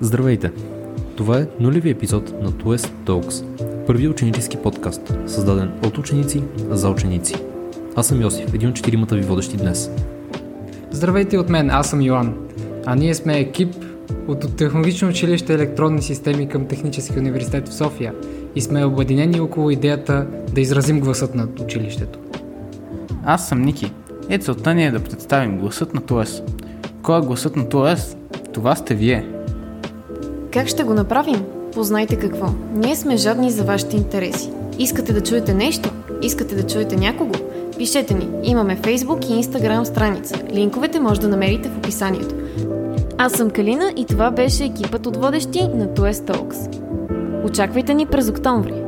Здравейте! Това е нулеви епизод на Туест Talks, първи ученически подкаст, създаден от ученици за ученици. Аз съм Йосиф, един от четиримата ви водещи днес. Здравейте от мен, аз съм Йоан. А ние сме екип от Технологично училище електронни системи към Технически университет в София и сме обединени около идеята да изразим гласът на училището. Аз съм Ники. Е, целта ни е да представим гласът на ТОЕС. Кой е гласът на ТОЕС? Това сте вие. Как ще го направим? Познайте какво. Ние сме жадни за вашите интереси. Искате да чуете нещо? Искате да чуете някого? Пишете ни. Имаме Facebook и Instagram страница. Линковете може да намерите в описанието. Аз съм Калина и това беше екипът от водещи на Туест Talks. Очаквайте ни през октомври.